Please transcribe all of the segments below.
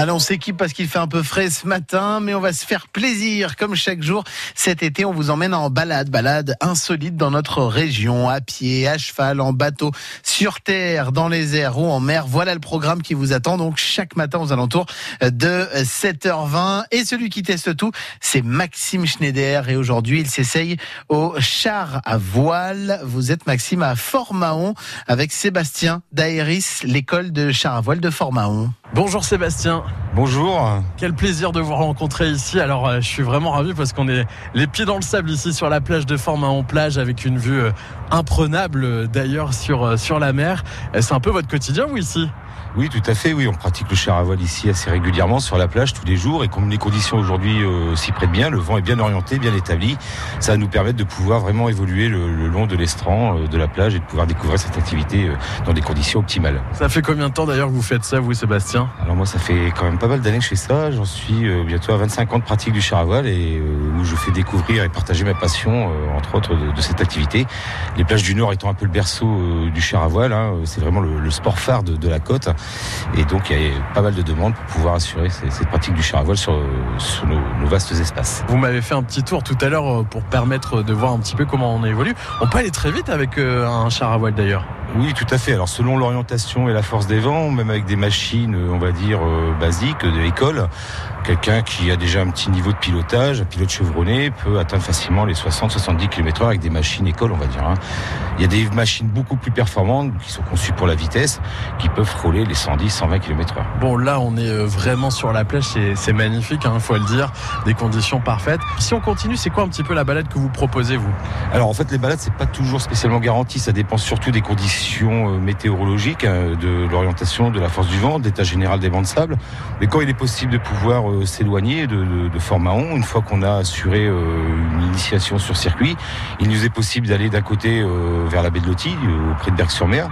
Allez, on s'équipe parce qu'il fait un peu frais ce matin, mais on va se faire plaisir comme chaque jour. Cet été, on vous emmène en balade, balade insolite dans notre région, à pied, à cheval, en bateau, sur terre, dans les airs ou en mer. Voilà le programme qui vous attend donc chaque matin aux alentours de 7h20. Et celui qui teste tout, c'est Maxime Schneider. Et aujourd'hui, il s'essaye au char à voile. Vous êtes Maxime à Fort-Mahon avec Sébastien d'Aéris, l'école de char à voile de Fort-Mahon. Bonjour Sébastien. Bonjour. Quel plaisir de vous rencontrer ici. Alors euh, je suis vraiment ravi parce qu'on est les pieds dans le sable ici sur la plage de Fort-Mahon plage avec une vue euh, imprenable euh, d'ailleurs sur, sur la mer. C'est un peu votre quotidien vous ici? Oui, tout à fait. Oui, on pratique le char à voile ici assez régulièrement sur la plage tous les jours. Et comme les conditions aujourd'hui euh, s'y prêtent bien, le vent est bien orienté, bien établi, ça va nous permettre de pouvoir vraiment évoluer le, long de l'estran euh, de la plage et de pouvoir découvrir cette activité euh, dans des conditions optimales. Ça fait combien de temps d'ailleurs que vous faites ça, vous, Sébastien? Alors moi, ça fait quand même pas mal d'années fais ça. J'en suis bientôt à 25 ans de pratique du char à voile et où je fais découvrir et partager ma passion, entre autres, de, cette activité. Les plages du Nord étant un peu le berceau du char à voile, c'est vraiment le, sport phare de, la côte. Et donc, il y a pas mal de demandes pour pouvoir assurer cette pratique du char à voile sur, nos, vastes espaces. Vous m'avez fait un petit tour tout à l'heure euh, pour permettre de voir un petit peu comment on évolue. On peut aller très vite avec euh, un char à voile d'ailleurs. Oui, tout à fait. Alors, selon l'orientation et la force des vents, même avec des machines, euh, on va dire, basiques de l'école, quelqu'un qui a déjà un petit niveau de pilotage, un pilote chevronné, peut atteindre facilement les 60-70 km/h avec des machines école, on va dire. Hein. Il y a des machines beaucoup plus performantes qui sont conçues pour la vitesse, qui peuvent frôler les 110, 120 km/h. Bon, là, on est euh, vraiment sur la plage, c'est magnifique, il hein, faut le dire, des conditions parfaites. Si on continue, c'est quoi un petit peu la balade que vous proposez, vous? Alors, en fait, les balades, c'est pas toujours spécialement garanti, ça dépend surtout des conditions euh, météorologiques, hein, de l'orientation, de la force du vent, de l'état général des vents de sable. Mais quand il est possible de pouvoir euh, s'éloigner de, de, de Fort-Mahon, une fois qu'on a assuré une initiation sur circuit, il nous est possible d'aller d'un côté vers la baie de Loti, auprès de Berck-sur-Mer.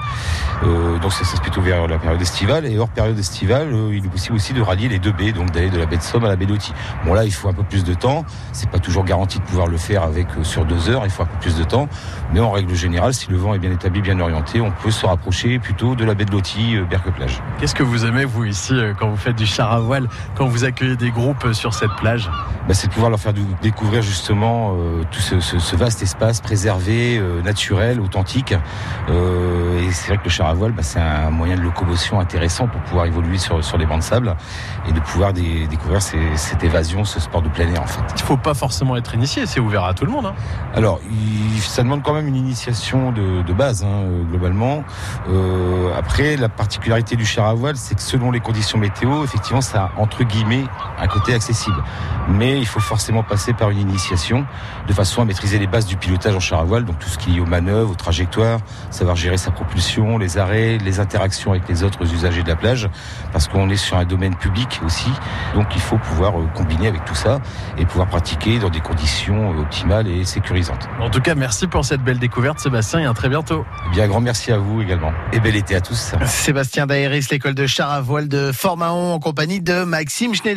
donc ça, c'est plutôt vers la période estivale et hors période estivale, euh, il est possible aussi de rallier les deux baies, donc d'aller de la baie de Somme à la baie d'Outi. Bon là, il faut un peu plus de temps. C'est pas toujours garanti de pouvoir le faire avec euh, sur deux heures. Il faut un peu plus de temps, mais en règle générale, si le vent est bien établi, bien orienté, on peut se rapprocher plutôt de la baie de Loti, euh, Berque-Plage. Qu'est-ce que vous aimez vous ici quand vous faites du char à voile, quand vous accueillez des groupes sur cette plage bah, C'est de pouvoir leur faire découvrir justement tout ce, vaste espace préservé, naturel, authentique. et c'est vrai que le char à voile, bah, c'est un moyen de locomotion intéressant pour pouvoir évoluer sur, sur les bancs de sable et de pouvoir découvrir cette évasion, ce sport de plein air en fait. Il ne faut pas forcément être initié, c'est ouvert à tout le monde. Hein. Alors, ça demande quand même une initiation de, base, hein, globalement. Euh, après, la particularité du char à voile, c'est que selon les conditions météo, effectivement, ça a entre guillemets un côté accessible. Mais il faut forcément passer par une initiation de façon à maîtriser les bases du pilotage en char à voile, donc tout ce qui est lié aux manœuvres, aux trajectoires, savoir gérer sa propulsion, les arrêts, les interactions avec les autres usagers de la plage, parce qu'on est sur un domaine public aussi. Donc il faut pouvoir euh, combiner avec tout ça et pouvoir pratiquer dans des conditions euh, optimales et sécurisantes. En tout cas, merci pour cette belle découverte, Sébastien, et à très bientôt. Eh bien, un grand merci à vous également. Et bel été à tous. Sébastien Daéris, l'école de char à voile de Fort-Mahon, en compagnie de Maxime Schneider.